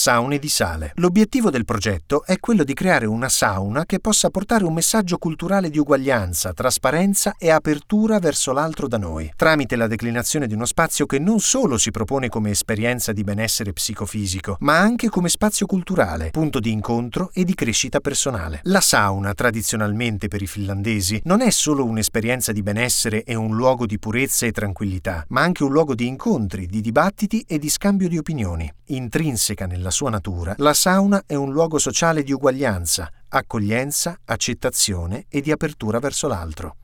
Saune di sale. L'obiettivo del progetto è quello di creare una sauna che possa portare un messaggio culturale di uguaglianza, trasparenza e apertura verso l'altro da noi, tramite la declinazione di uno spazio che non solo si propone come esperienza di benessere psicofisico, ma anche come spazio culturale, punto di incontro e di crescita personale. La sauna, tradizionalmente per i finlandesi, non è solo un'esperienza di benessere e un luogo di purezza e tranquillità, ma anche un luogo di incontri, di dibattiti e di scambio di opinioni. Intrinseca nella sua natura, la sauna è un luogo sociale di uguaglianza, accoglienza, accettazione e di apertura verso l'altro.